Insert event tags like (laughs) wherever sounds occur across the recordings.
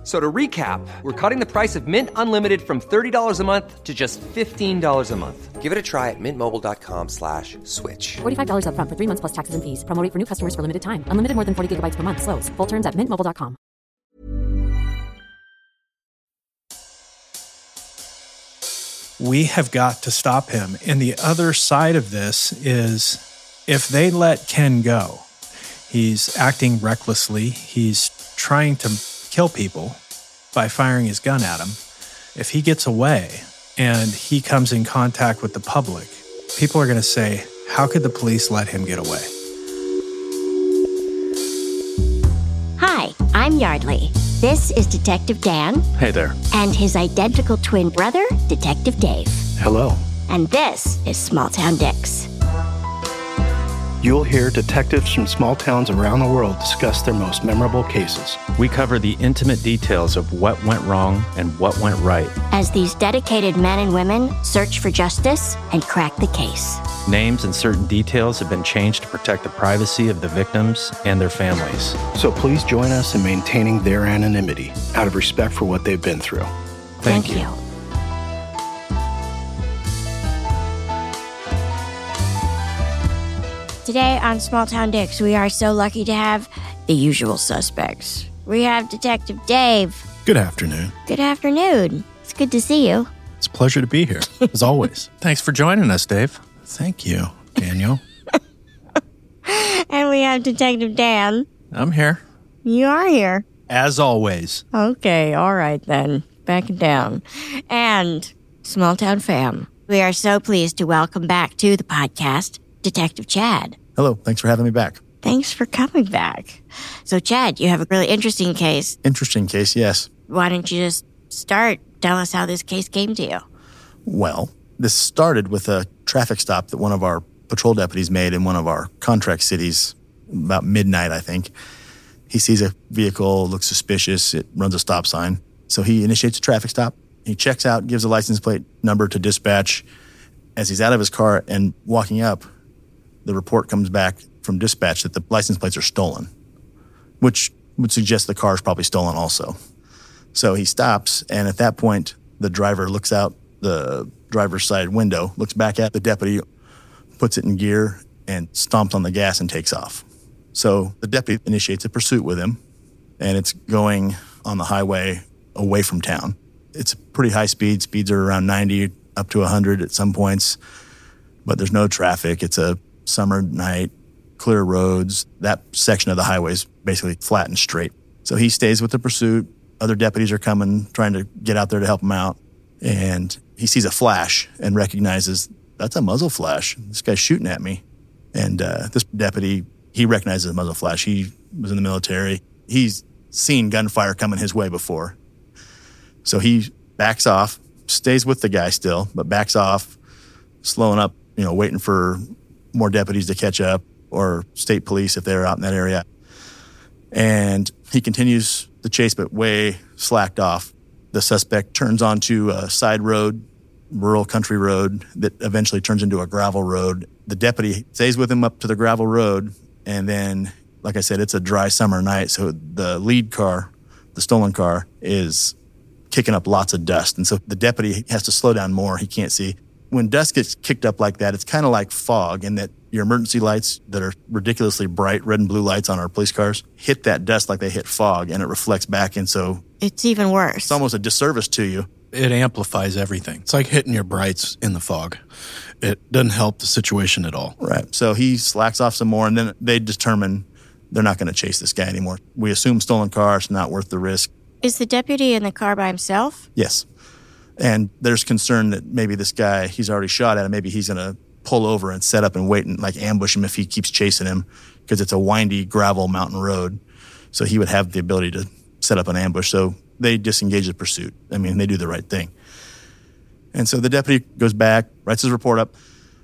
F- So to recap, we're cutting the price of Mint Unlimited from $30 a month to just $15 a month. Give it a try at mintmobile.com slash switch. $45 upfront for three months plus taxes and fees. Promo rate for new customers for limited time. Unlimited more than 40 gigabytes per month. Slows. Full terms at mintmobile.com. we have got to stop him. And the other side of this is if they let Ken go, he's acting recklessly. He's trying to kill people by firing his gun at him. If he gets away and he comes in contact with the public, people are going to say, How could the police let him get away? Hi, I'm Yardley. This is Detective Dan Hey there. and his identical twin brother, Detective Dave. Hello. And this is Small Town Dicks. You'll hear detectives from small towns around the world discuss their most memorable cases. We cover the intimate details of what went wrong and what went right. As these dedicated men and women search for justice and crack the case. Names and certain details have been changed to protect the privacy of the victims and their families. So please join us in maintaining their anonymity out of respect for what they've been through. Thank, you. Today on Small Town Dicks, we are so lucky to have the usual suspects. We have Detective Dave. Good afternoon. Good afternoon. It's good to see you. It's a pleasure to be here, as always. (laughs) Thanks for joining us, Dave. Thank you, Daniel. (laughs) And we have Detective Dan. I'm here, You are here. as always. Okay, all right then. Back down. And Small Town Fam. We are so pleased to welcome back to the podcast Detective Chad. Hello. Thanks for having me back. Thanks for coming back. So, Chad, you have a really interesting case. Interesting case, yes. Why don't you just start? Tell us how this case came to you. Well, this started with a traffic stop that one of our patrol deputies made in one of our contract cities about midnight, I think. He sees a vehicle, looks suspicious, it runs a stop sign. So he initiates a traffic stop. He checks out, gives a license plate number to dispatch. As he's out of his car and walking up, the report comes back from dispatch that the license plates are stolen, which would suggest the car is probably stolen also. So he stops, and at that point, the driver looks out the driver's side window, looks back at the deputy, puts it in gear, and stomps on the gas and takes off. So the deputy initiates a pursuit with him, and it's going on the highway away from town. It's pretty high speed. Speeds are around 90 up to 100 at some points, but there's no traffic. It's a summer night, clear roads. That section of the highway is basically flat and straight. So he stays with the pursuit. Other deputies are coming, trying to get out there to help him out. And he sees a flash and recognizes that's a muzzle flash. This guy's shooting at me. And uh, this deputy, he recognizes a muzzle flash. He was in the military. He's seen gunfire coming his way before. So he backs off, stays with the guy still, but backs off, slowing up, you know, waiting for more deputies to catch up or state police if they're out in that area. And he continues the chase, but way slacked off. The suspect turns onto a side road, rural country road that eventually turns into a gravel road. The deputy stays with him up to the gravel road. And then, like I said, it's a dry summer night. So the lead car, the stolen car, is kicking up lots of dust. And so the deputy has to slow down more. He can't see. When dust gets kicked up like that, it's kind of like fog in that your emergency lights that are ridiculously bright, red and blue lights on our police cars, hit that dust like they hit fog and it reflects back. And so It's even worse. it's almost a disservice to you. It amplifies everything. It's like hitting your brights in the fog. It doesn't help the situation at all. Right. So he slacks off some more and then they determine they're not going to chase this guy anymore. We assume stolen car, it's not worth the risk. Is the deputy in the car by himself? Yes. And there's concern that maybe this guy, he's already shot at him. Maybe he's going to pull over and set up and wait and like ambush him if he keeps chasing him because it's a windy gravel mountain road. So he would have the ability to set up an ambush. So they disengage the pursuit. I mean, they do the right thing. And so the deputy goes back, writes his report up.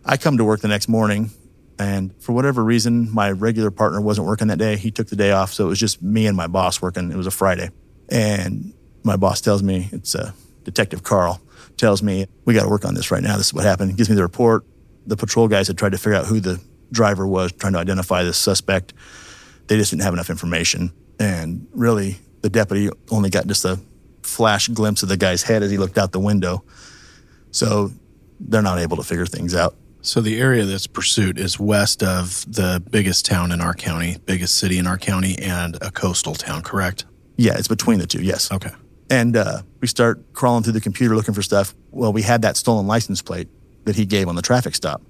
I come to work the next morning And for whatever reason, my regular partner wasn't working that day. He took the day off. So it was just me and my boss working. It was a Friday. And my boss tells me, it's uh, Detective Carl, tells me, we got to work on this right now. This is what happened. He gives me the report. The patrol guys had tried to figure out who the driver was, trying to identify this suspect. They just didn't have enough information. And really, the deputy only got just a flash glimpse of the guy's head as he looked out the window. So they're not able to figure things out. So the area that's pursued is west of the biggest town in our county, biggest city in our county, and a coastal town, correct? Yeah, it's between the two, yes. Okay. And uh, we start crawling through the computer looking for stuff. Well, we had that stolen license plate that he gave on the traffic stop.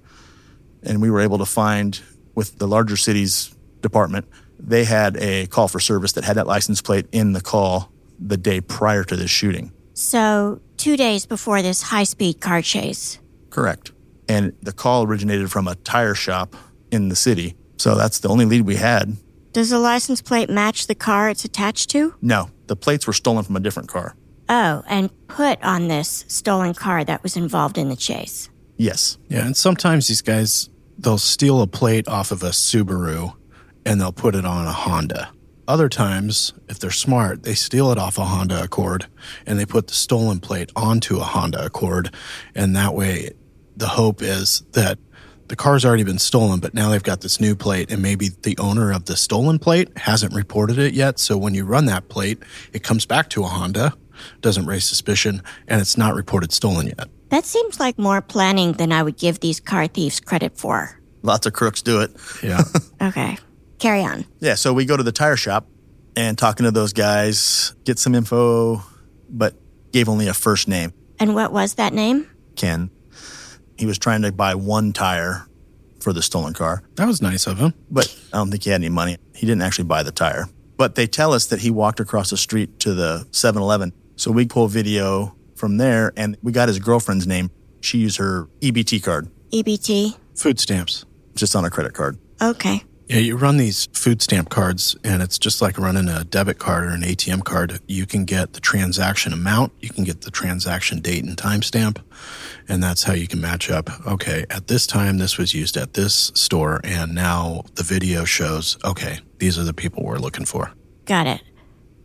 And we were able to find, with the larger cities department, they had a call for service that had that license plate in the call the day prior to this shooting. So, two days before this high speed car chase. Correct. And the call originated from a tire shop in the city. So that's the only lead we had. Does the license plate match the car it's attached to? No, the plates were stolen from a different car. Oh, and put on this stolen car that was involved in the chase. Yes. Yeah, and sometimes these guys they'll steal a plate off of a Subaru and they'll put it on a Honda. Other times, if they're smart, they steal it off a Honda Accord and they put the stolen plate onto a Honda Accord. And that way, the hope is that the car's already been stolen, but now they've got this new plate, and maybe the owner of the stolen plate hasn't reported it yet. So when you run that plate, it comes back to a Honda, doesn't raise suspicion, and it's not reported stolen yet. That seems like more planning than I would give these car thieves credit for. Lots of crooks do it. Yeah. (laughs) Okay, carry on. Yeah, so we go to the tire shop and talking to those guys, get some info, but gave only a first name, And what was that name? Ken. He was trying to buy one tire for the stolen car, that was nice of him. but I don't think he had any money. He didn't actually buy the tire. But they tell us that he walked across the street to the 7 Eleven. So we pull video from there and we got his girlfriend's name. She used her EBT card, EBT? Food stamps. just on a credit card. Okay. Yeah, you run these food stamp cards, and it's just like running a debit card or an ATM card. You can get the transaction amount, you can get the transaction date and timestamp, and that's how you can match up. Okay, at this time, this was used at this store, and now the video shows, okay, these are the people we're looking for. Got it.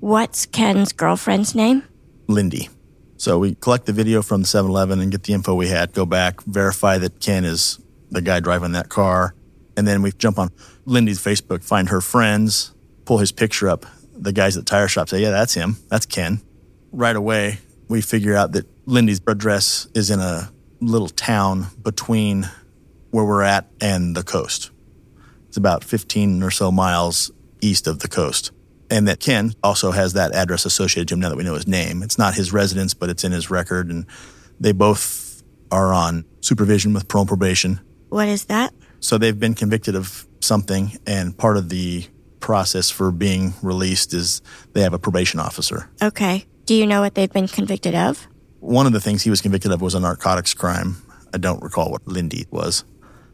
What's Ken's girlfriend's name? Lindy. So we collect the video from the 7 Eleven and get the info we had, go back, verify that Ken is the guy driving that car. And then we jump on Lindy's Facebook, find her friends, pull his picture up. The guys at the tire shop say, Yeah, that's him. That's Ken. Right away, we figure out that Lindy's address is in a little town between where we're at and the coast. It's about 15 or so miles east of the coast. And that Ken also has that address associated to him now that we know his name. It's not his residence, but it's in his record. And they both are on supervision with parole and probation. What is that? So they've been convicted of something. And part of the process for being released is they have a probation officer. Okay. Do you know what they've been convicted of? One of the things he was convicted of was a narcotics crime. I don't recall what Lindy was.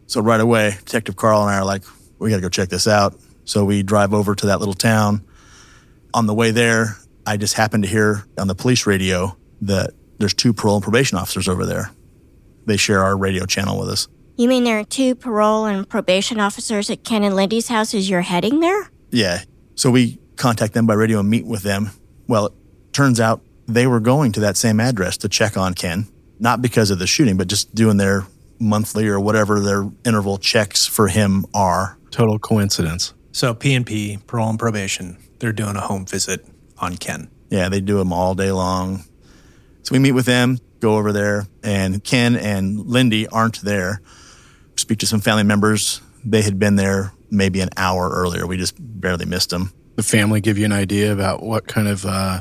So right away, Detective Carl and I are like, we got to go check this out. So we drive over to that little town. On the way there, I just happened to hear on the police radio that there's two parole and probation officers over there. They share our radio channel with us. You mean there are two parole and probation officers at Ken and Lindy's house as you're heading there? Yeah. So we contact them by radio and meet with them. Well, it turns out they were going to that same address to check on Ken, not because of the shooting, but just doing their monthly or whatever their interval checks for him are. Total coincidence. So P&P, parole and probation, they're doing a home visit on Ken. Yeah, they do them all day long. So we meet with them, go over there, and Ken and Lindy aren't there. Speak to some family members. They had been there maybe an hour earlier. We just barely missed them. The family give you an idea about what kind of uh,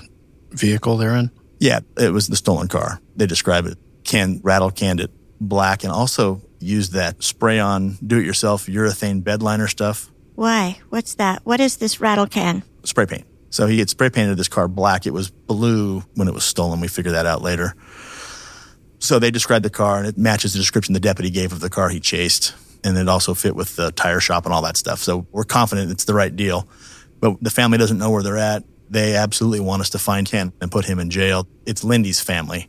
vehicle they're in? Yeah, it was the stolen car. They describe it. Ken rattle canned it black and also used that spray on do it yourself urethane bed liner stuff, Why? What's that? What is this rattle can? spray paint. So he had spray painted this car black. It was blue when it was stolen. We figured that out later. So they described the car and it matches the description the deputy gave of the car he chased. And it also fit with the tire shop and all that stuff. So we're confident it's the right deal. But the family doesn't know where they're at. They absolutely want us to find Ken and put him in jail. It's Lindy's family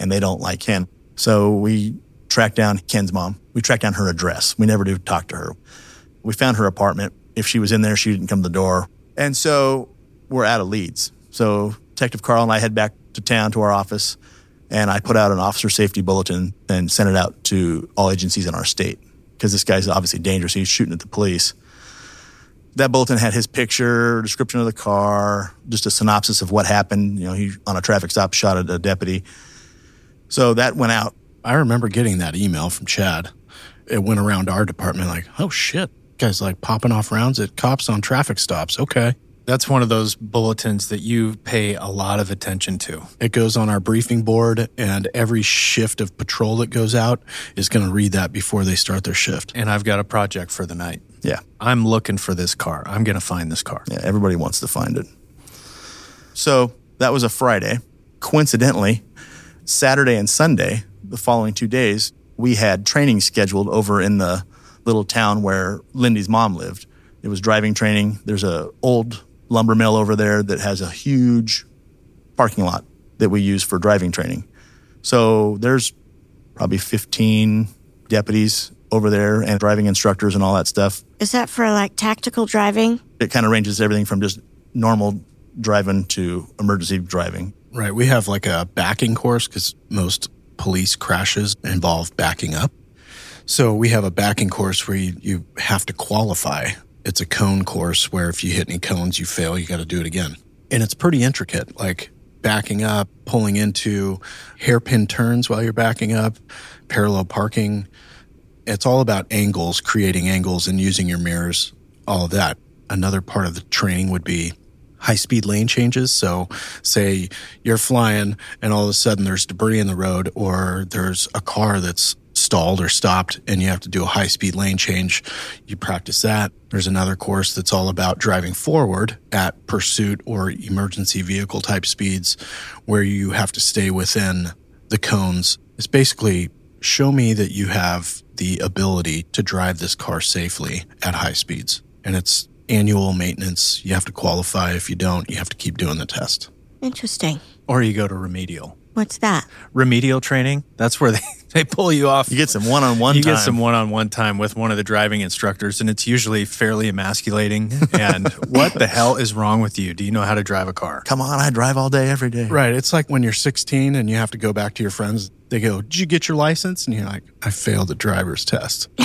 and they don't like Ken. So we track down Ken's mom. We tracked down her address. We never do talk to her. We found her apartment. If she was in there, she didn't come to the door. And so we're out of leads. So Detective Carl and I head back to town to our office, and I put out an officer safety bulletin and sent it out to all agencies in our state because this guy's obviously dangerous. He's shooting at the police. That bulletin had his picture, description of the car, just a synopsis of what happened. You know, he on a traffic stop shot at a deputy. So that went out. I remember getting that email from Chad. It went around our department like, oh shit, guys like popping off rounds at cops on traffic stops. Okay. That's one of those bulletins that you pay a lot of attention to. It goes on our briefing board, and every shift of patrol that goes out is going to read that before they start their shift. And I've got a project for the night. Yeah. I'm looking for this car. I'm going to find this car. Yeah, everybody wants to find it. So that was a Friday. Coincidentally, Saturday and Sunday, the following two days, we had training scheduled over in the little town where Lindy's mom lived. It was driving training. There's a old lumber mill over there that has a huge parking lot that we use for driving training. So there's probably 15 deputies over there and driving instructors and all that stuff. Is that for like tactical driving? It kind of ranges everything from just normal driving to emergency driving. Right. We have like a backing course because most police crashes involve backing up. So we have a backing course where you, you have to qualify. It's a cone course where if you hit any cones, you fail, you got to do it again. And it's pretty intricate, like backing up, pulling into hairpin turns while you're backing up, parallel parking. It's all about angles, creating angles and using your mirrors, all of that. Another part of the training would be high speed lane changes. So, say you're flying and all of a sudden there's debris in the road, or there's a car that's stalled or stopped and you have to do a high speed lane change. You practice that. There's another course that's all about driving forward at pursuit or emergency vehicle type speeds where you have to stay within the cones. It's basically show me that you have the ability to drive this car safely at high speeds. And it's annual maintenance. You have to qualify. If you don't, you have to keep doing the test. Interesting. Or you go to remedial. What's that? Remedial training, that's where they, they pull you off. You get some one on one You time. get some one on one time with one of the driving instructors, and it's usually fairly emasculating. And (laughs) what the hell is wrong with you? Do you know how to drive a car? Come on, I drive all day, every day. Right. It's like when you're 16 and you have to go back to your friends. They go, Did you get your license? And you're like, I failed the driver's test. (laughs)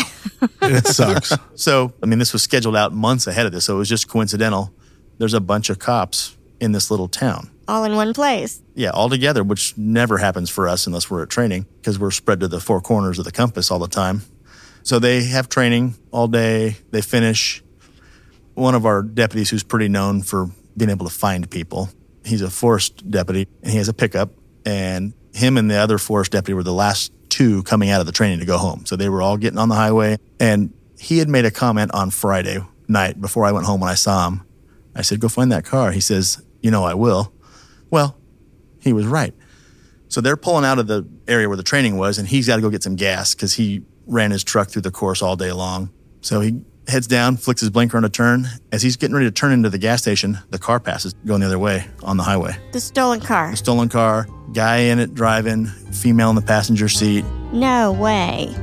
it sucks. So, I mean, this was scheduled out months ahead of this, so it was just coincidental. There's a bunch of cops in this little town. All in one place. Yeah, all together, which never happens for us unless we're at training because we're spread to the four corners of the compass all the time. So they have training all day. They finish. One of our deputies, who's pretty known for being able to find people, he's a forest deputy and he has a pickup. And him and the other forest deputy were the last two coming out of the training to go home. So they were all getting on the highway. And he had made a comment on Friday night before I went home when I saw him. I said, Go find that car. He says, You know, I will. Well, he was right. So they're pulling out of the area where the training was, and he's got to go get some gas because he ran his truck through the course all day long. So he heads down, flicks his blinker on a turn. As he's getting ready to turn into the gas station, the car passes going the other way on the highway. The stolen car. The stolen car, guy in it driving, female in the passenger seat. No way.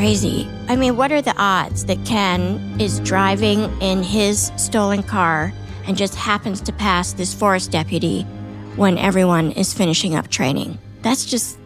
Crazy. I mean, what are the odds that Ken is driving in his stolen car and just happens to pass this forest deputy when everyone is finishing up training? That's just,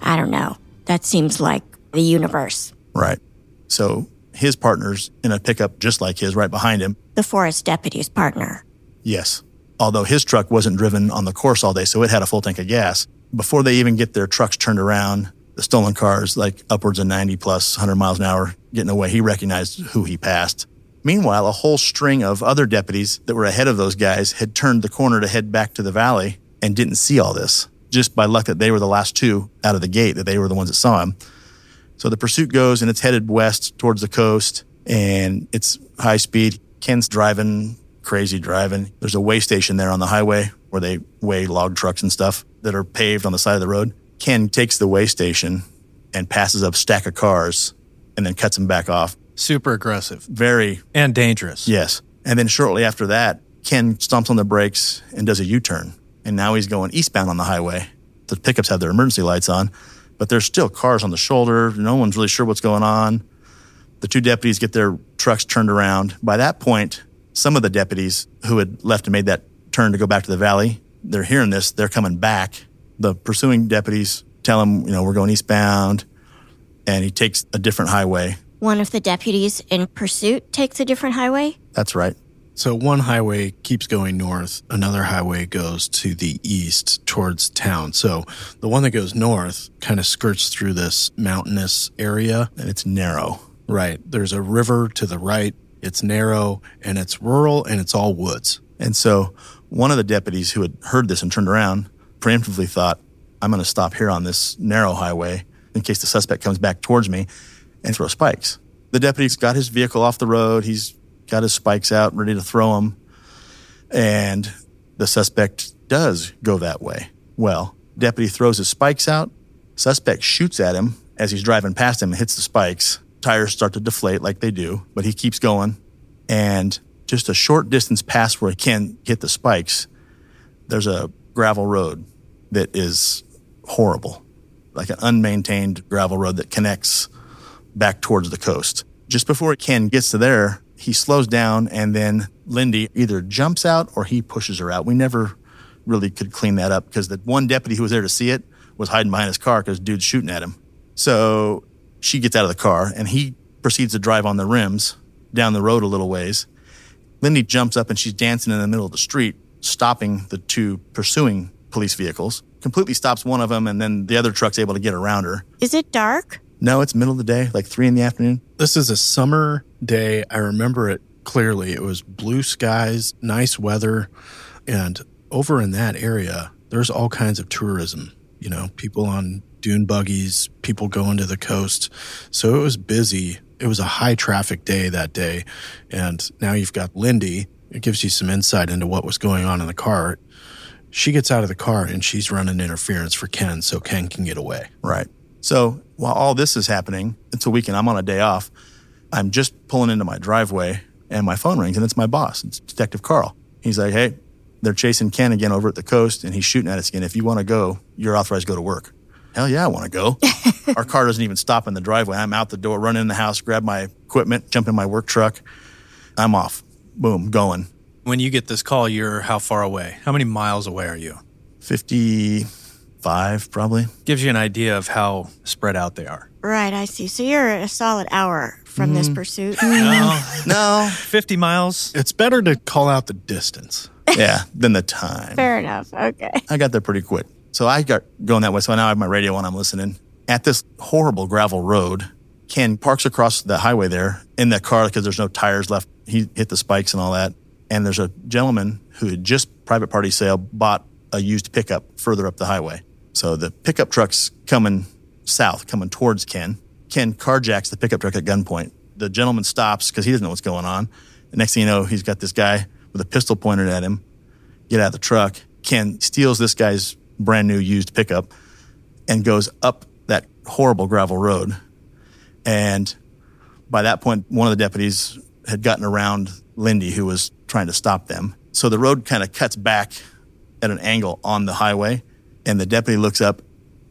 I don't know. That seems like the universe. Right. So his partner's in a pickup just like his right behind him. The forest deputy's partner. Yes. Although his truck wasn't driven on the course all day, so it had a full tank of gas. Before they even get their trucks turned around, stolen cars, like upwards of 90 plus 100 miles an hour, getting away, he recognized who he passed. Meanwhile, a whole string of other deputies that were ahead of those guys had turned the corner to head back to the valley and didn't see all this. Just by luck that they were the last two out of the gate, that they were the ones that saw him. So the pursuit goes and it's headed west towards the coast and it's high speed. Ken's driving, crazy driving. There's a weigh station there on the highway where they weigh log trucks and stuff that are paved on the side of the road. Ken takes the weigh station and passes up a stack of cars and then cuts him back off. Super aggressive Very, and dangerous. yes. And then shortly after that, Ken stomps on the brakes and does a U turn. And now he's going eastbound on the highway. The pickups have their emergency lights on, but there's still cars on the shoulder. No one's really sure what's going on. The two deputies get their trucks turned around. By that point, some of the deputies who had left and made that turn to go back to the valley, they're hearing this. They're coming back. The pursuing deputies tell him, you know, we're going eastbound. And he takes a different highway. One of the deputies in pursuit takes a different highway. That's right. So one highway keeps going north, another highway goes to the east towards town. So the one that goes north kind of skirts through this mountainous area. And it's narrow. Right. There's a river to the right. It's narrow and it's rural and it's all woods. And so one of the deputies who had heard this and turned around preemptively thought, I'm going to stop here on this narrow highway in case the suspect comes back towards me and throw spikes. The deputy's got his vehicle off the road. He's got his spikes out, ready to throw them. And the suspect does go that way. Well, deputy throws his spikes out. Suspect shoots at him as he's driving past him and hits the spikes. Tires start to deflate like they do, but he keeps going. And just a short distance past where he can hit the spikes, there's a gravel road that is horrible, like an unmaintained gravel road that connects back towards the coast. Just before Ken gets to there, he slows down and then Lindy either jumps out or he pushes her out. We never really could clean that up because the one deputy who was there to see it was hiding behind his car because dude's shooting at him. So she gets out of the car and he proceeds to drive on the rims down the road a little ways. Lindy jumps up and she's dancing in the middle of the street, stopping the two pursuing police vehicles. Completely stops one of them, and then the other truck's able to get around her. Is it dark? No, it's middle of the day, like three in the afternoon. This is a summer day. I remember it clearly. It was blue skies, nice weather. And over in that area, there's all kinds of tourism, you know, people on dune buggies, people going to the coast. So it was busy. It was a high traffic day that day. And now you've got Lindy. It gives you some insight into what was going on in the car. She gets out of the car and she's running interference for Ken so Ken can get away. Right. So while all this is happening, it's a weekend, I'm on a day off. I'm just pulling into my driveway and my phone rings and it's my boss. It's Detective Carl. He's like, hey, they're chasing Ken again over at the coast and he's shooting at us again. If you want to go, you're authorized to go to work. Hell yeah, I want to go. (laughs) Our car doesn't even stop in the driveway. I'm out the door, run in the house, grab my equipment, jump in my work truck. I'm off. Boom, going. When you get this call, you're how far away? How many miles away are you? 55, probably. Gives you an idea of how spread out they are. Right, I see. So you're a solid hour from this mm. pursuit. No, No. 50 miles. It's better to call out the distance. (laughs) yeah, than the time. Fair enough. Okay. I got there pretty quick. So I got going that way. So now I have my radio on. I'm listening. At this horrible gravel road, Ken parks across the highway there in that car because there's no tires left. He hit the spikes and all that. And there's a gentleman who had just private party sale bought a used pickup further up the highway. So the pickup truck's coming south, coming towards Ken. Ken carjacks the pickup truck at gunpoint. The gentleman stops because he doesn't know what's going on. The next thing you know, he's got this guy with a pistol pointed at him. Get out of the truck. Ken steals this guy's brand new used pickup and goes up that horrible gravel road. And by that point, one of the deputies had gotten around Lindy, who was trying to stop them. So the road kind of cuts back at an angle on the highway, and the deputy looks up,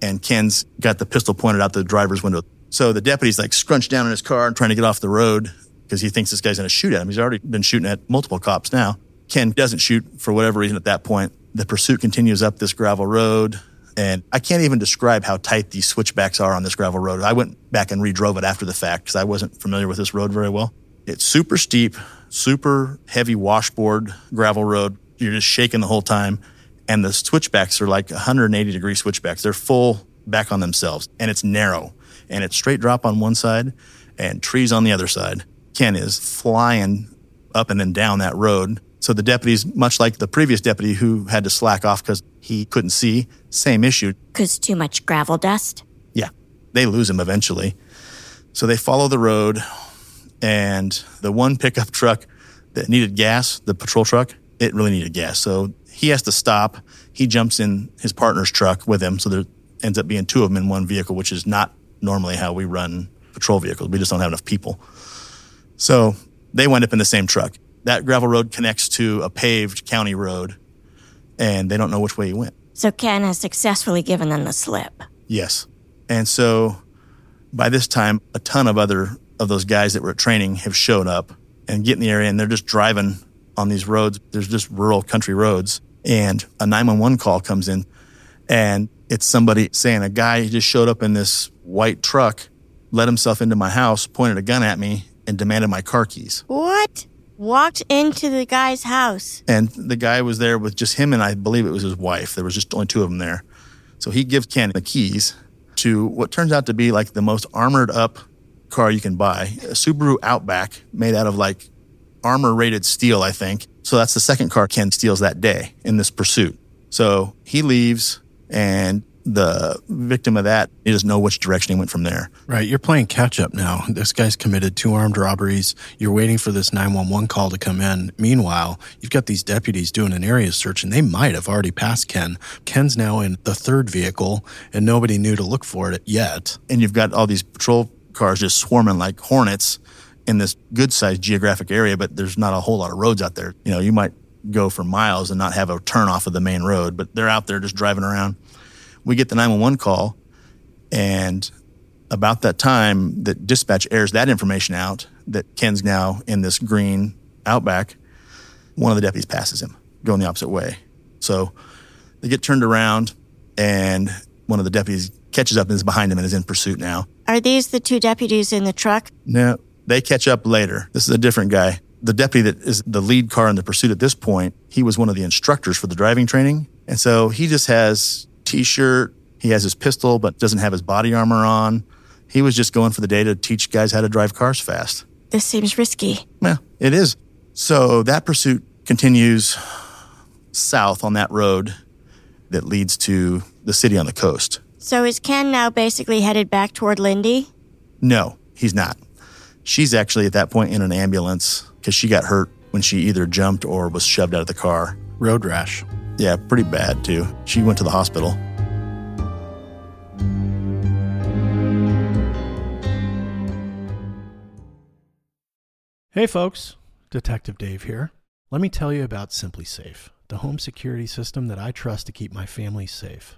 and Ken's got the pistol pointed out the driver's window. So the deputy's like scrunched down in his car and trying to get off the road because he thinks this guy's going to shoot at him. He's already been shooting at multiple cops now. Ken doesn't shoot for whatever reason at that point. The pursuit continues up this gravel road. And I can't even describe how tight these switchbacks are on this gravel road. I went back and redrove it after the fact because I wasn't familiar with this road very well. It's super steep, super heavy washboard gravel road. You're just shaking the whole time. And the switchbacks are like 180 degree switchbacks. They're full back on themselves and it's narrow and it's straight drop on one side and trees on the other side. Ken is flying up and then down that road. So the deputies, much like the previous deputy who had to slack off because he couldn't see, same issue. Because too much gravel dust. Yeah, they lose him eventually. So they follow the road, and the one pickup (laughs) truck that needed gas, the patrol truck, it really needed gas. So he has to stop. He jumps in his partner's truck with him. So there ends up being two of them in one vehicle, which is not normally how we run patrol vehicles. We just don't have enough people. So they wind up in the same truck. That gravel road connects to a paved county road, and they don't know which way he went. So Ken has successfully given them the slip. Yes. And so by this time, a ton of other of those guys that were at training have showed up and get in the area, and they're just driving on these roads. There's just rural country roads, and a 911 call comes in, and it's somebody saying a guy just showed up in this white truck, let himself into my house, pointed a gun at me, and demanded my car keys. What? Walked into the guy's house. And the guy was there with just him and I believe it was his wife. There was just only two of them there. So he gives Ken the keys to what turns out to be like the most armored up car you can buy a Subaru Outback made out of like armor rated steel, I think. So that's the second car Ken steals that day in this pursuit. So he leaves and the victim of that, he doesn't know which direction he went from there. Right. You're playing catch up now. This guy's committed two armed robberies. You're waiting for this 911 call to come in. Meanwhile, you've got these deputies doing an area search and they might have already passed Ken. Ken's now in the third vehicle and nobody knew to look for it yet. And you've got all these patrol cars just swarming like hornets in this good sized geographic area, but there's not a whole lot of roads out there. You know, you might go for miles and not have a turn off of the main road, but they're out there just driving around we get the 911 call and about that time that dispatch airs that information out that Ken's now in this green outback, one of the deputies passes him going the opposite way. So they get turned around and one of the deputies catches up and is behind him and is in pursuit now. Are these the two deputies in the truck? No, they catch up later. This is a different guy. The deputy that is the lead car in the pursuit at this point, he was one of the instructors for the driving training. And so he just has t-shirt. He has his pistol, but doesn't have his body armor on. He was just going for the day to teach guys how to drive cars fast. This seems risky. Yeah, it is. So that pursuit continues south on that road that leads to the city on the coast. So is Ken now basically headed back toward Lindy? No, he's not. She's actually at that point in an ambulance because she got hurt when she either jumped or was shoved out of the car. Road rash. Yeah, pretty bad too. She went to the hospital. Hey folks, Detective Dave here. Let me tell you about SimpliSafe, the home security system that I trust to keep my family safe.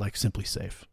like SimpliSafe.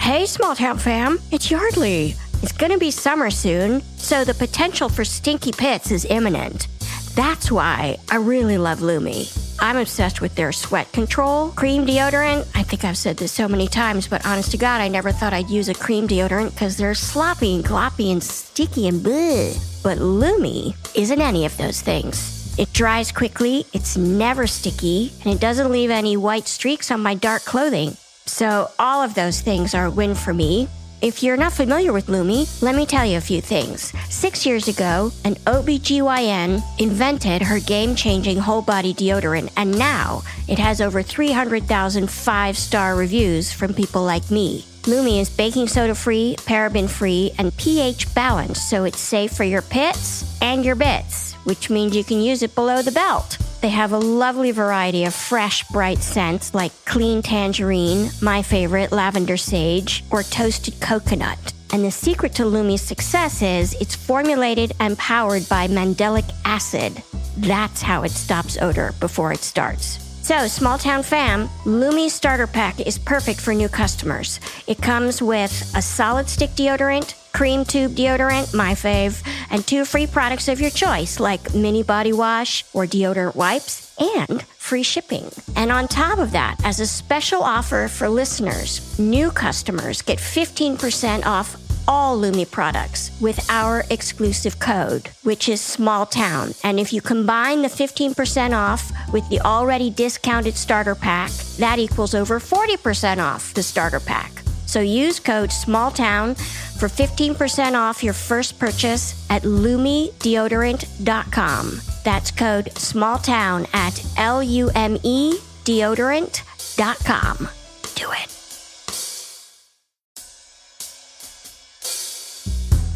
Hey, small town fam, it's Yardley. It's gonna be summer soon, so the potential for stinky pits is imminent. That's why I really love Lume. I'm obsessed with their sweat control cream deodorant. I think I've said this so many times, but honest to God, I never thought I'd use a cream deodorant because they're sloppy and gloppy and sticky and bleh. But Lume isn't any of those things. It dries quickly, it's never sticky, and it doesn't leave any white streaks on my dark clothing. So, all of those things are a win for me. If you're not familiar with Lume, let me tell you a few things. Six years ago, an OBGYN invented her game changing whole body deodorant, and now it has over 300,000 five star reviews from people like me. Lume is baking soda free, paraben free, and pH balanced, so it's safe for your pits and your bits, which means you can use it below the belt. They have a lovely variety of fresh, bright scents like clean tangerine, my favorite, lavender sage, or toasted coconut. And the secret to Lume's success is it's formulated and powered by mandelic acid. That's how it stops odor before it starts. So, small town fam, Lume starter pack is perfect for new customers. It comes with a solid stick deodorant, cream tube deodorant, my fave, and two free products of your choice like mini body wash or deodorant wipes and free shipping. And on top of that, as a special offer for listeners, new customers get 15% off all Lume products with our exclusive code, which is small town. And if you combine the 15% off with the already discounted starter pack, that equals over 40% off the starter pack. So use code SMALLTOWN for 15% off your first purchase at lumedeodorant.com. That's code SMALLTOWN at L U M E deodorant.com. Do it.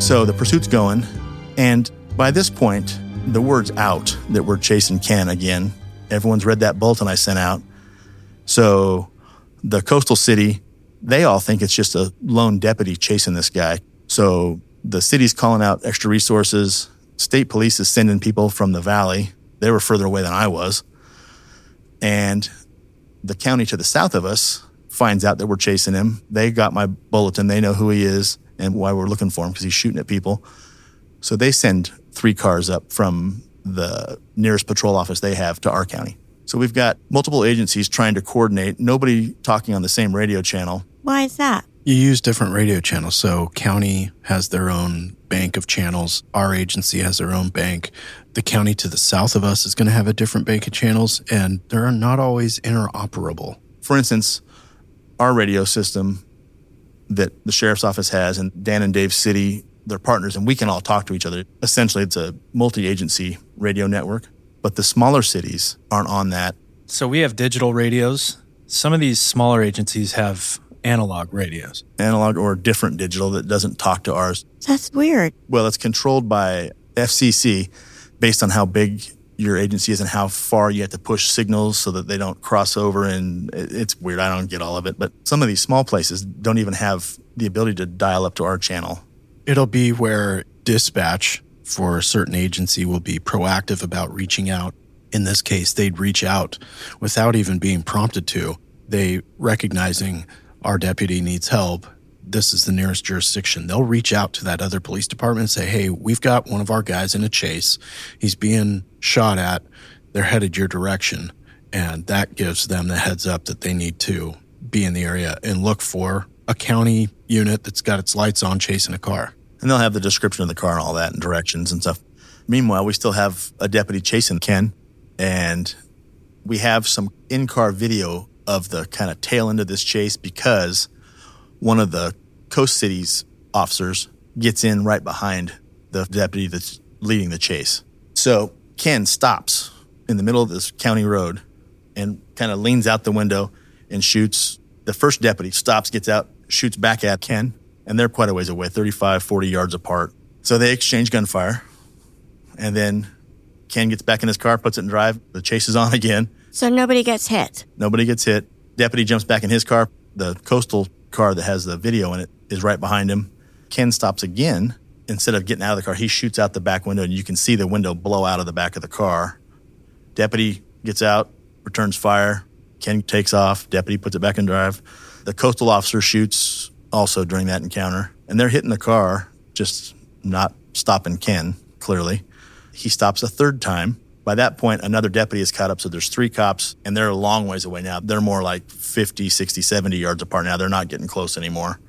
So the pursuit's going, and by this point, the word's out that we're chasing Ken again. Everyone's read that bulletin I sent out. So the coastal city, they all think it's just a lone deputy chasing this guy. So the city's calling out extra resources. State police is sending people from the valley. They were further away than I was. And the county to the south of us finds out that we're chasing him. They got my bulletin. They know who he is and why we're looking for him because he's shooting at people. So they send three cars up from the nearest patrol office they have to our county. So we've got multiple agencies trying to coordinate, nobody talking on the same radio channel. Why is that? You use different radio channels. So county has their own bank of channels. Our agency has their own bank. The county to the south of us is going to have a different bank of channels, and they're not always interoperable. For instance, our radio system that the sheriff's office has and Dan and Dave City, they're partners, and we can all talk to each other. Essentially, it's a multi agency radio network, but the smaller cities aren't on that. So we have digital radios. Some of these smaller agencies have analog radios. Analog or different digital that doesn't talk to ours. That's weird. Well, it's controlled by FCC based on how big your agency is and how far you have to push signals so that they don't cross over. And it's weird. I don't get all of it, but some of these small places don't even have the ability to dial up to our channel. It'll be where dispatch for a certain agency will be proactive about reaching out. In this case, they'd reach out without even being prompted to. they recognizing our deputy needs help, this is the nearest jurisdiction. They'll reach out to that other police department and say, Hey, we've got one of our guys in a chase. He's being shot at. They're headed your direction. And that gives them the heads up that they need to be in the area and look for a county unit that's got its lights on chasing a car. And they'll have the description of the car and all that and directions and stuff. Meanwhile, we still have a deputy chasing Ken, and we have some in car video of the kind of tail end of this chase because one of the Coast City's officers gets in right behind the deputy that's leading the chase. So Ken stops in the middle of this county road and kind of leans out the window and shoots. The first deputy stops, gets out, shoots back at Ken, and they're quite a ways away, 35, 40 yards apart. So they exchange gunfire. And then Ken gets back in his car, puts it in drive. The chase is on (laughs) again. So nobody gets hit. Nobody gets hit. Deputy jumps back in his car. The coastal car that has the video in it is right behind him. Ken stops again. Instead of getting out of the car, he shoots out the back window, and you can see the window blow out of the back of the car. Deputy gets out, returns fire. Ken takes off. Deputy puts it back in drive. The coastal officer shoots also during that encounter, and they're hitting the car, just not stopping Ken, clearly. He stops a third time. By that point, another deputy is caught up, so there's three cops, and they're a long ways away now. They're more like 50, 60, 70 yards apart now. They're not getting close anymore.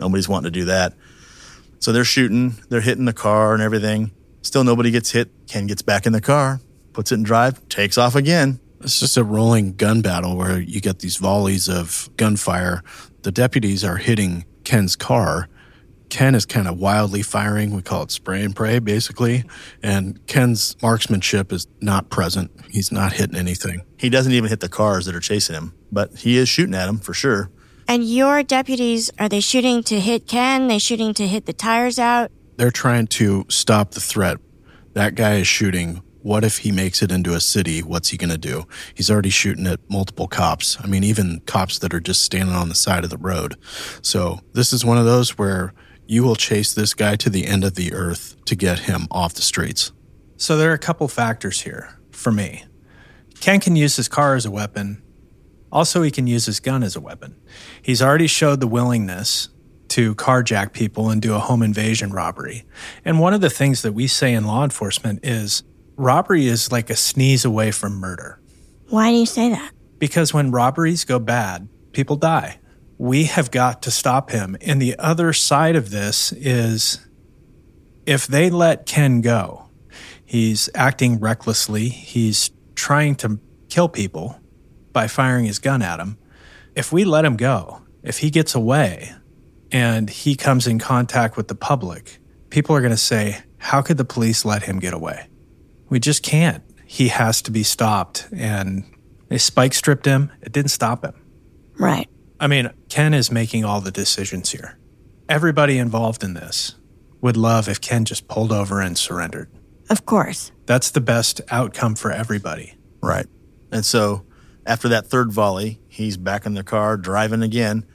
Nobody's wanting to do that. So they're shooting, they're hitting the car and everything. Still nobody gets hit. Ken gets back in the car, puts it in drive, takes off again. It's just a rolling gun battle where you get these volleys of gunfire. The deputies are hitting Ken's car. Ken is kind of wildly firing. We call it spray and pray, basically. And Ken's marksmanship is not present. He's not hitting anything. He doesn't even hit the cars that are chasing him, but he is shooting at him for sure. And your deputies, are they shooting to hit Ken? They shooting to hit the tires out? They're trying to stop the threat. That guy is shooting. What if he makes it into a city? What's he going to do? He's already shooting at multiple cops. I mean, even cops that are just standing on the side of the road. So this is one of those where you will chase this guy to the end of the earth to get him off the streets. So there are a couple factors here for me. Ken can use his car as a weapon. Also, he can use his gun as a weapon. He's already showed the willingness to carjack people and do a home invasion robbery. And one of the things that we say in law enforcement is robbery is like a sneeze away from murder. Why do you say that? Because when robberies go bad, people die. We have got to stop him. And the other side of this is if they let Ken go, he's acting recklessly, he's trying to kill people by firing his gun at them. If we let him go, if he gets away and he comes in contact with the public, people are going to say, How could the police let him get away? We just can't. He has to be stopped. And they spike stripped him. It didn't stop him. Right. I mean, Ken is making all the decisions here. Everybody involved in this would love if Ken just pulled over and surrendered. Of course. That's the best outcome for everybody. Right. And so after that third volley, he's back in the car driving again.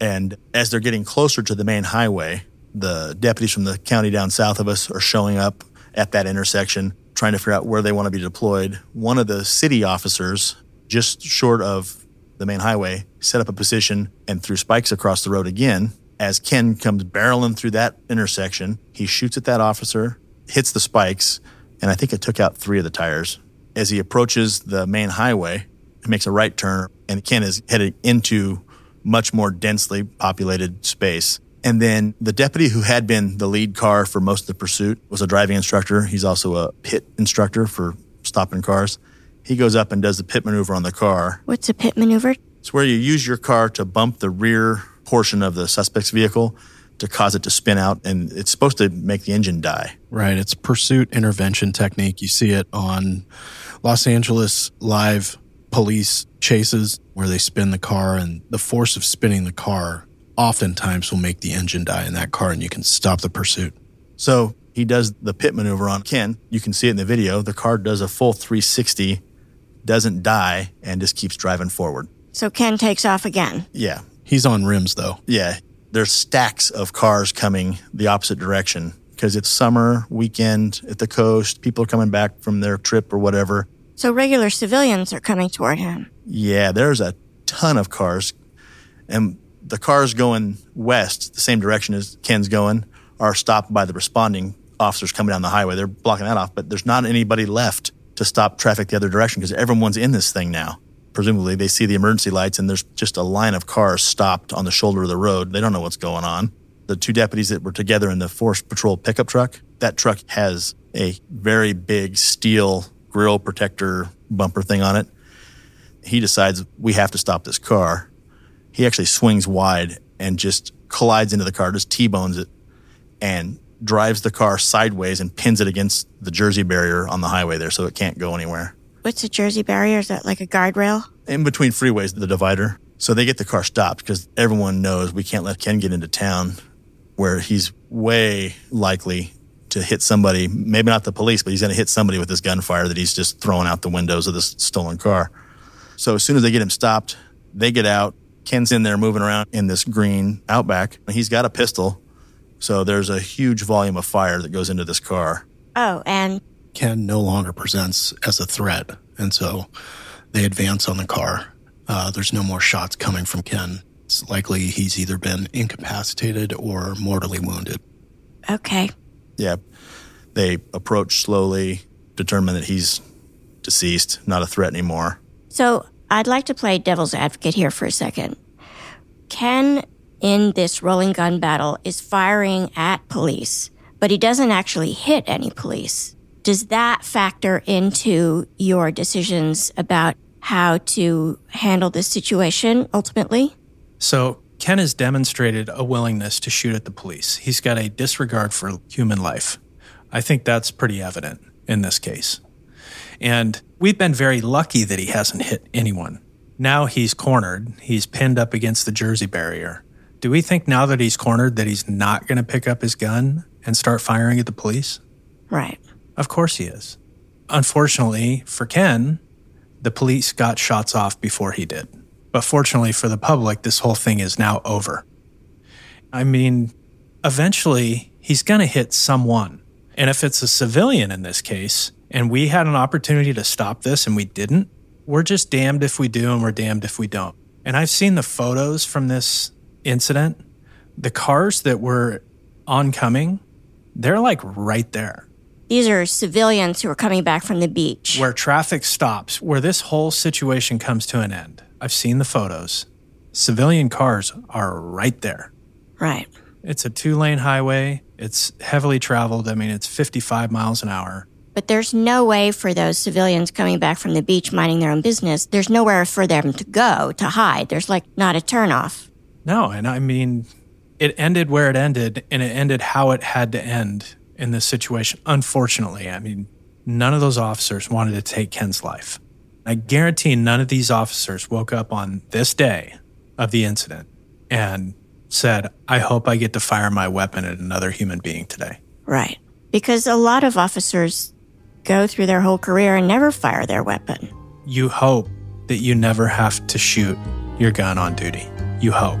And as they're getting closer to the main highway, the deputies from the county down south of us are showing up at that intersection, trying to figure out where they want to be deployed. One of the city officers, just short of the main highway, set up a position and threw spikes across the road again. As Ken comes barreling through that intersection, he shoots at that officer, hits the spikes, and I think it took out three of the tires. As he approaches the main highway, he makes a right turn, and Ken is headed into much more densely populated space. And then the deputy who had been the lead car for most of the pursuit was a driving instructor. He's also a pit instructor for stopping cars. He goes up and does the pit maneuver on the car. What's a pit maneuver? It's where you use your car to bump the rear portion of the suspect's vehicle to cause it to spin out, and it's supposed to make the engine die. Right. It's pursuit intervention technique. You see it on Los Angeles live police chases where they spin the car, and the force of spinning the car oftentimes will make the engine die in that car, and you can stop the pursuit. So he does the pit maneuver on Ken. You can see it in the video. The car does a full 360, doesn't die, and just keeps driving forward. So Ken takes off again. Yeah. He's on rims, though. Yeah. There's stacks of cars coming the opposite direction because it's summer, weekend at the coast. People are coming back from their trip or whatever. So regular civilians are coming toward him. Yeah, there's a ton of cars, and the cars going west, the same direction as Ken's going, are stopped by the responding officers coming down the highway. They're blocking that off, but there's not anybody left to stop traffic the other direction because everyone's in this thing now. Presumably, they see the emergency lights and there's just a line of cars stopped on the shoulder of the road. They don't know what's going on. The two deputies that were together in the Force Patrol pickup truck, that truck has a very big steel grill protector bumper thing on it. He decides we have to stop this car. He actually swings wide and just collides into the car, just T bones it, and drives the car sideways and pins it against the Jersey barrier on the highway there so it can't go anywhere. What's a Jersey barrier? Is that like a guardrail? In between freeways, the divider. So they get the car stopped because everyone knows we can't let Ken get into town where he's way likely to hit somebody, maybe not the police, but he's going to hit somebody with this gunfire that he's just throwing out the windows of this stolen car. So as soon as they get him stopped, they get out. Ken's in there moving around in this green Outback. He's got a pistol. So there's a huge volume of fire that goes into this car. Oh, and Ken no longer presents as a threat. And so they advance on the car. Uh, there's no more shots coming from Ken. It's likely he's either been incapacitated or mortally wounded. okay. Yeah. They approach slowly, determine that he's deceased, not a threat anymore. So I'd like to play devil's advocate here for a second. Ken, in this rolling gun battle, is firing at police, but he doesn't actually hit any police. Does that factor into your decisions about how to handle this situation ultimately? So Ken has demonstrated a willingness to shoot at the police. He's got a disregard for human life. I think that's pretty evident in this case. And we've been very lucky that he hasn't hit anyone. Now he's cornered. He's pinned up against the Jersey barrier. Do we think now that he's cornered that he's not going to pick up his gun and start firing at the police? Right. Of course he is. Unfortunately for Ken, the police got shots off before he did. But fortunately for the public, this whole thing is now over. I mean, eventually he's going to hit someone. And if it's a civilian in this case, and we had an opportunity to stop this and we didn't, we're just damned if we do and we're damned if we don't. And I've seen the photos from this incident. The cars that were oncoming, they're like right there These are civilians who are coming back from the beach. where traffic stops, where this whole situation comes to an end. I've seen the photos. Civilian cars are right there. Right. It's a two lane highway. It's heavily traveled. I mean, it's 55 miles an hour. But there's no way for those civilians coming back from the beach minding their own business. There's nowhere for them to go to hide. There's like not a turnoff. No, and I mean, it ended where it ended, and it ended how it had to end in this situation. Unfortunately, I mean, none of those officers wanted to take Ken's life. I guarantee none of these officers woke up on this day of the incident and said, I hope I get to fire my weapon at another human being today. Right. Because a lot of officers go through their whole career and never fire their weapon. You hope that you never have to shoot your gun on duty. You hope.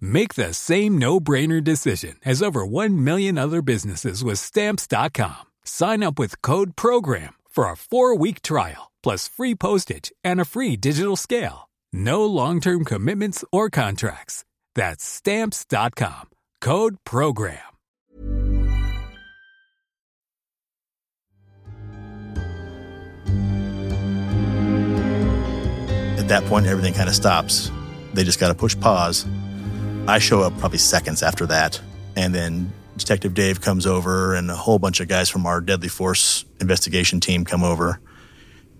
Make the same no-brainer decision as over 1 million other businesses with stamps.com. Sign up with code program for a 4-week trial plus free postage and a free digital scale. No long-term commitments or contracts. That's stamps.com. Code program. At that point, everything kind of stops. They just got to push pause. I show up probably seconds after that. And then Detective Dave comes over, and a whole bunch of guys from our Deadly Force investigation team come over.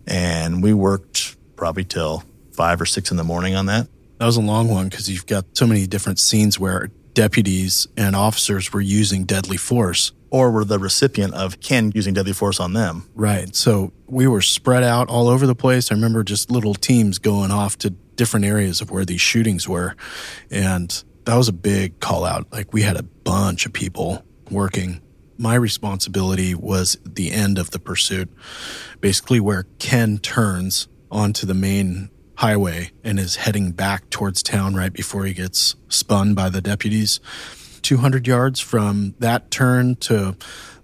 And we worked probably till five or six in the morning on that. That was a long one because you've got so many different scenes where deputies and officers were using deadly force. Or were the recipient of Ken using deadly force on them. Right. So we were spread out all over the place. I remember just little teams going off to different areas of where these shootings were. And that was a big call out. Like we had a bunch of people working. My responsibility was the end of the pursuit, basically where Ken turns onto the main highway and is heading back towards town right before he gets spun by the deputies. 200 yards from that turn to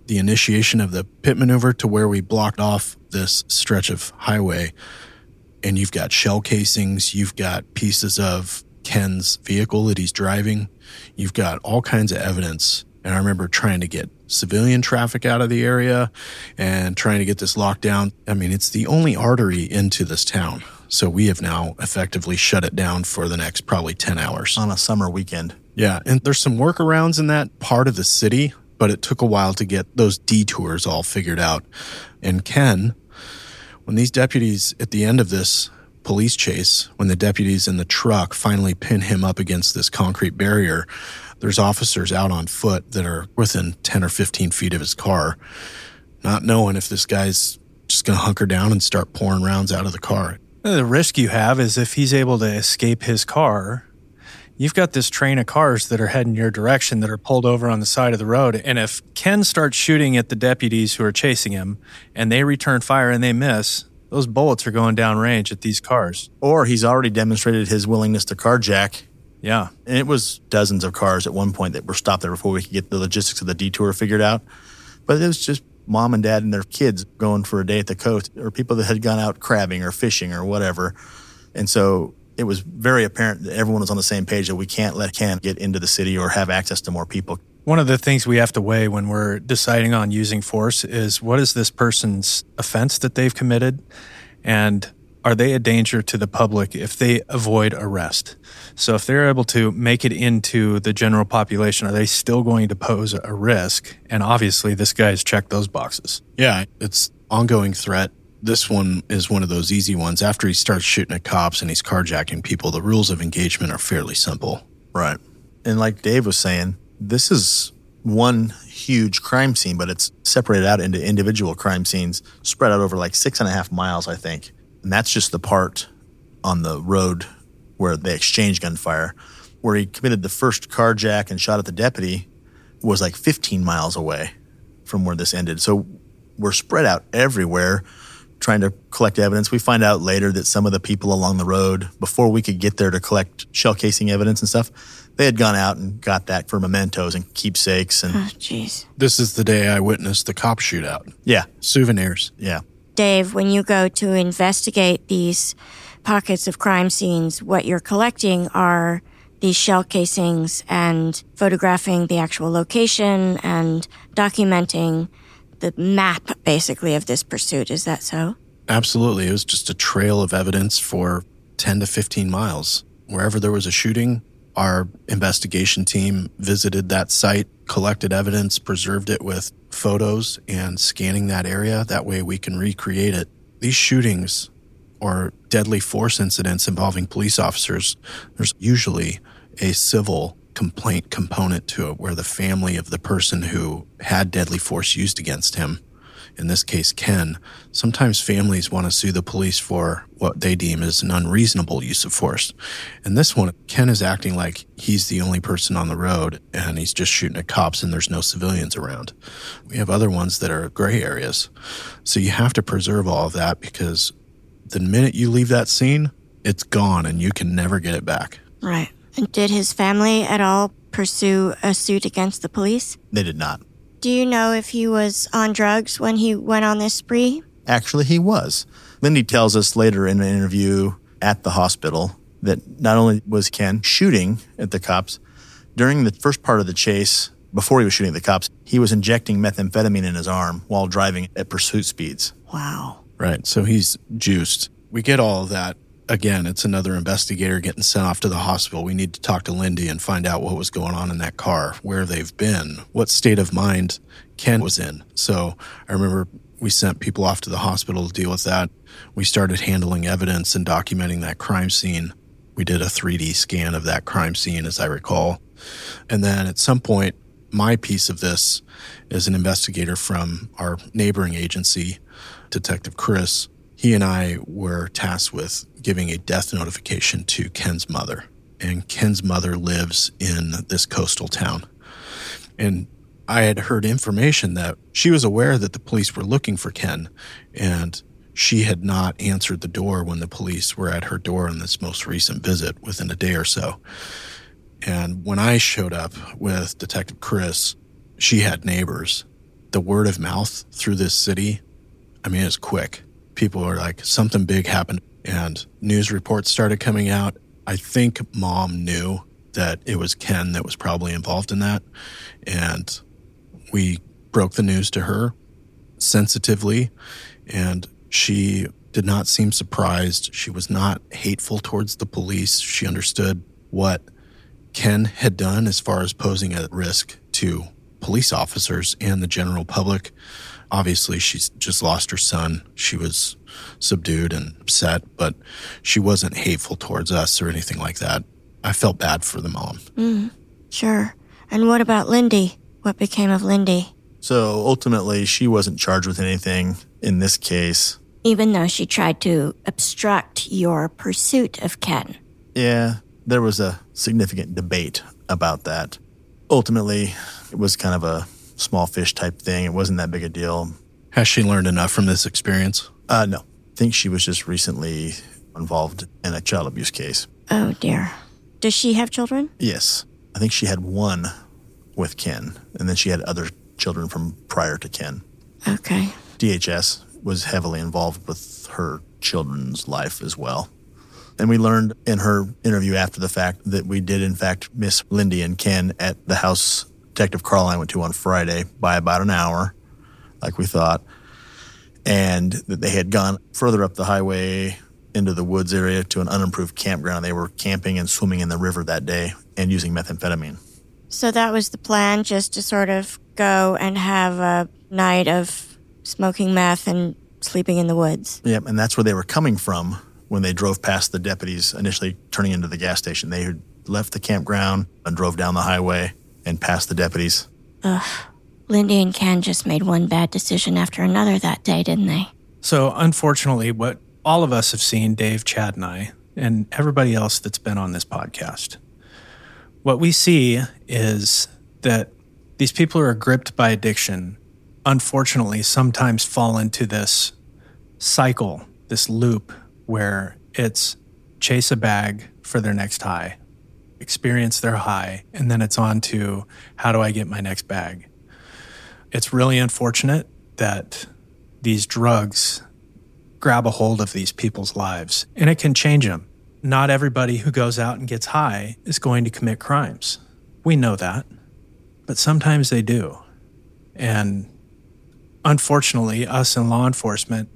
the initiation of the pit maneuver to where we blocked off this stretch of highway. And you've got shell casings, you've got pieces of Ken's vehicle that he's driving, you've got all kinds of evidence. And I remember trying to get civilian traffic out of the area and trying to get this locked down. I mean, it's the only artery into this town. So we have now effectively shut it down for the next probably 10 hours. On a summer weekend. Yeah. And there's some workarounds in that part of the city, but it took a while to get those detours all figured out. And Ken, when these deputies at the end of this police chase, when the deputies in the truck finally pin him up against this concrete barrier, there's officers out on foot that are within 10 or 15 feet of his car, not knowing if this guy's just going to hunker down and start pouring rounds out of the car. The risk you have is if he's able to escape his car, you've got this train of cars that are heading your direction that are pulled over on the side of the road. And if Ken starts shooting at the deputies who are chasing him and they return fire and they miss, those bullets are going downrange at these cars. Or he's already demonstrated his willingness to carjack. Yeah. And it was dozens of cars at one point that were stopped there before we could get the logistics of the detour figured out. But it was just mom and dad and their kids going for a day at the coast, or people that had gone out crabbing or fishing or whatever. And so it was very apparent that everyone was on the same page that we can't let Ken get into the city or have access to more people. One of the things we have to weigh when we're deciding on using force is what is this person's offense that they've committed? And are they a danger to the public if they avoid arrest? So if they're able to make it into the general population, are they still going to pose a risk? And obviously, this guy's checked those boxes. Yeah, it's ongoing threat. This one is one of those easy ones. After he starts shooting at cops and he's carjacking people, the rules of engagement are fairly simple. Right. And like Dave was saying, this is one huge crime scene, but it's separated out into individual crime scenes spread out over like six and a half miles, I think. And that's just the part on the road where they exchanged gunfire. Where he committed the first carjack and shot at the deputy was like 15 miles away from where this ended. So we're spread out everywhere trying to collect evidence. We find out later that some of the people along the road, before we could get there to collect shell casing evidence and stuff, they had gone out and got that for mementos and keepsakes. And Oh, jeez. This is the day I witnessed the cop shootout. yeah, Souvenirs. yeah. Dave, when you go to investigate these pockets of crime scenes, what you're collecting are these shell casings and photographing the actual location and documenting the map, basically, of this pursuit. Is that so? Absolutely. It was just a trail of evidence for 10 to 15 miles. Wherever there was a shooting, our investigation team visited that site, collected evidence, preserved it with photos, and scanning that area. That way we can recreate it. These shootings or deadly force incidents involving police officers, there's usually a civil complaint component to it where the family of the person who had deadly force used against him in this case Ken, sometimes families want to sue the police for what they deem as an unreasonable use of force. And this one, Ken is acting like he's the only person on the road and he's just shooting at cops and there's no civilians around. We have other ones that are gray areas. So you have to preserve all of that because the minute you leave that scene, it's gone and you can never get it back. Right. And did his family at all pursue a suit against the police? They did not. Do you know if he was on drugs when he went on this spree? Actually, he was. Lindy tells us later in an interview at the hospital that not only was Ken shooting at the cops, during the first part of the chase, before he was shooting at the cops, he was injecting methamphetamine in his arm while driving at pursuit speeds. Wow. Right. So he's juiced. We get all of that. Again, it's another investigator getting sent off to the hospital. We need to talk to Lindy and find out what was going on in that car, where they've been, what state of mind Ken was in. So I remember we sent people off to the hospital to deal with that. We started handling evidence and documenting that crime scene. We did a 3D scan of that crime scene, as I recall. And then at some point, my piece of this is an investigator from our neighboring agency, Detective Chris. He and I were tasked with giving a death notification to Ken's mother. And Ken's mother lives in this coastal town. And I had heard information that she was aware that the police were looking for Ken, and she had not answered the door when the police were at her door on this most recent visit within a day or so. And when I showed up with Detective Chris, she had neighbors. The word of mouth through this city, I mean, it's quick. People are like, something big happened. And news reports started coming out. I think mom knew that it was Ken that was probably involved in that. And we broke the news to her sensitively, and she did not seem surprised. She was not hateful towards the police. She understood what Ken had done as far as posing a risk to police officers and the general public. Obviously, she's just lost her son. She was subdued and upset, but she wasn't hateful towards us or anything like that. I felt bad for the mom. Mm, sure. And what about Lindy? What became of Lindy? So ultimately, she wasn't charged with anything in this case. Even though she tried to obstruct your pursuit of Ken. Yeah, there was a significant debate about that. Ultimately, it was kind of a small fish type thing. It wasn't that big a deal. Has she learned enough from this experience? Uh, no. I think she was just recently involved in a child abuse case. Oh, dear. Does she have children? Yes. I think she had one with Ken, and then she had other children from prior to Ken. Okay. DHS was heavily involved with her children's life as well. And we learned in her interview after the fact that we did, in fact, miss Lindy and Ken at the house Detective Carl I went to on Friday by about an hour, like we thought. And that they had gone further up the highway into the woods area to an unimproved campground. They were camping and swimming in the river that day and using methamphetamine. So that was the plan, just to sort of go and have a night of smoking meth and sleeping in the woods. Yep, and that's where they were coming from when they drove past the deputies initially turning into the gas station. They had left the campground and drove down the highway and past the deputies. Ugh. Lindy and Ken just made one bad decision after another that day, didn't they? So, unfortunately, what all of us have seen, Dave, Chad, and I, and everybody else that's been on this podcast, what we see is that these people who are gripped by addiction, unfortunately, sometimes fall into this cycle, this loop where it's chase a bag for their next high, experience their high, and then it's on to how do I get my next bag? It's really unfortunate that these drugs grab a hold of these people's lives and it can change them. Not everybody who goes out and gets high is going to commit crimes. We know that, but sometimes they do. And unfortunately, us in law enforcement,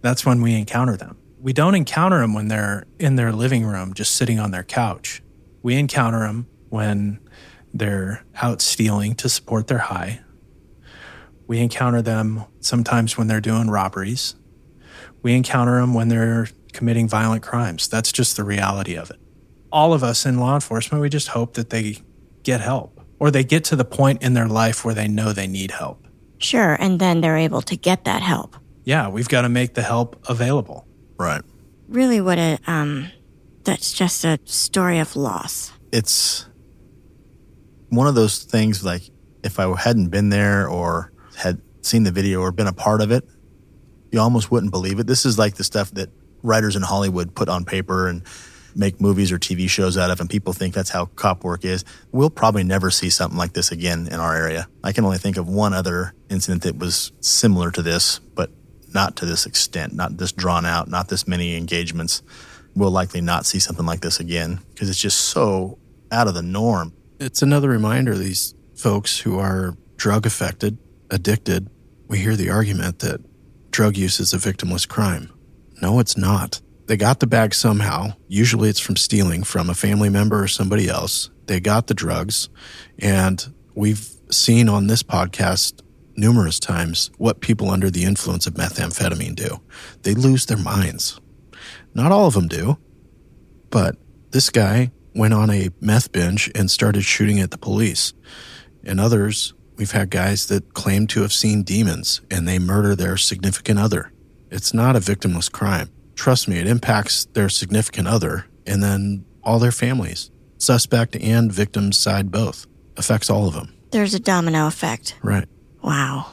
that's when we encounter them. We don't encounter them when they're in their living room just sitting on their couch. We encounter them when they're out stealing to support their high. We encounter them sometimes when they're doing robberies. We encounter them when they're committing violent crimes. That's just the reality of it. All of us in law enforcement, we just hope that they get help or they get to the point in their life where they know they need help. Sure, and then they're able to get that help. Yeah, we've got to make the help available. Right. Really, what a, um, that's just a story of loss. It's one of those things like if I hadn't been there or had seen the video or been a part of it, you almost wouldn't believe it. This is like the stuff that writers in Hollywood put on paper and make movies or TV shows out of, and people think that's how cop work is. We'll probably never see something like this again in our area. I can only think of one other incident that was similar to this, but not to this extent, not this drawn out, not this many engagements. We'll likely not see something like this again because it's just so out of the norm. It's another reminder these folks who are drug affected, addicted, we hear the argument that drug use is a victimless crime. No, it's not. They got the bag somehow. Usually it's from stealing from a family member or somebody else. They got the drugs. And we've seen on this podcast numerous times what people under the influence of methamphetamine do. They lose their minds. Not all of them do, but this guy went on a meth binge and started shooting at the police. And others, we've had guys that claim to have seen demons and they murder their significant other. It's not a victimless crime. Trust me, it impacts their significant other and then all their families. Suspect and victim side both. Affects all of them. There's a domino effect. Right. Wow.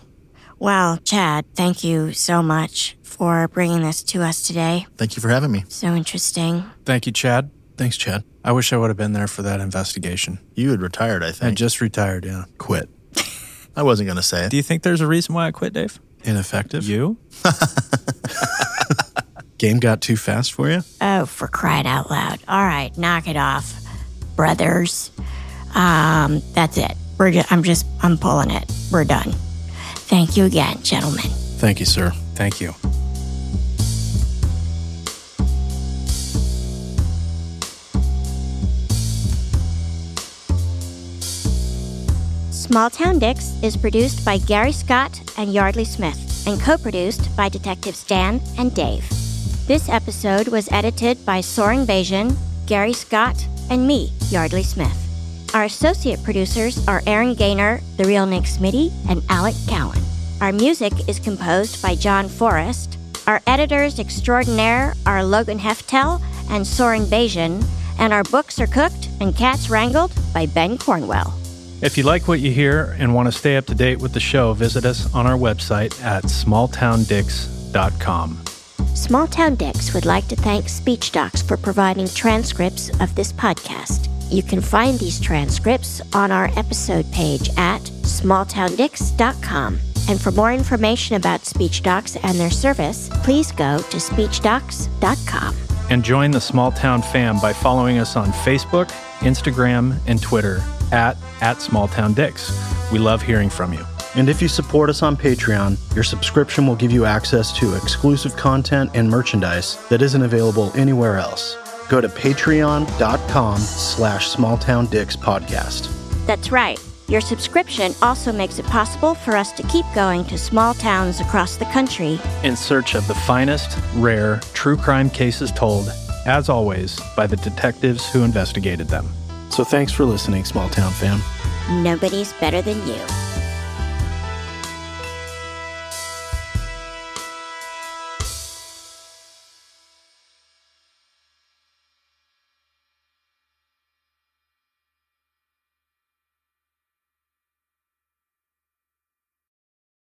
Well, Chad, thank you so much for bringing this to us today. Thank you for having me. So interesting. Thank you, Chad. Thanks, Chad. I wish I would have been there for that investigation. You had retired, I think. I just retired, yeah. Quit. I wasn't going to say it. Do you think there's a reason why I quit, Dave? Ineffective. You? (laughs) Game got too fast for you? Oh, for crying out loud. All right, knock it off, brothers. Um, that's it. We're ju- I'm just, I'm pulling it. We're done. Thank you again, gentlemen. Thank you, sir. Thank you. Small Town Dicks is produced by Gary Scott and Yeardley Smith and co produced by Detectives Dan and Dave. This episode was edited by Soren Begin, Gary Scott, and me, Yeardley Smith. Our associate producers are Aaron Gaynor, The Real Nick Smitty, and Alec Cowan. Our music is composed by John Forrest. Our editors extraordinaire are Logan Heftel and Soren Begin, and our books are cooked and cats wrangled by Ben Cornwell. If you like what you hear and want to stay up to date with the show, visit us on our website at smalltowndicks.com. Small Town Dicks would like to thank Speech Docs for providing transcripts of this podcast. You can find these transcripts on our episode page at smalltowndicks.com. And for more information about Speech Docs and their service, please go to speechdocs.com. And join the Small Town fam by following us on Facebook, Instagram, and Twitter at, at SmallTownDicks. We love hearing from you. And if you support us on Patreon, your subscription will give you access to exclusive content and merchandise that isn't available anywhere else. Go to patreon.com slash smalltowndickspodcast. That's right. Your subscription also makes it possible for us to keep going to small towns across the country In search of the finest, rare, true crime cases told, as always, by the detectives who investigated them. So thanks for listening, Small Town fam. Nobody's better than you.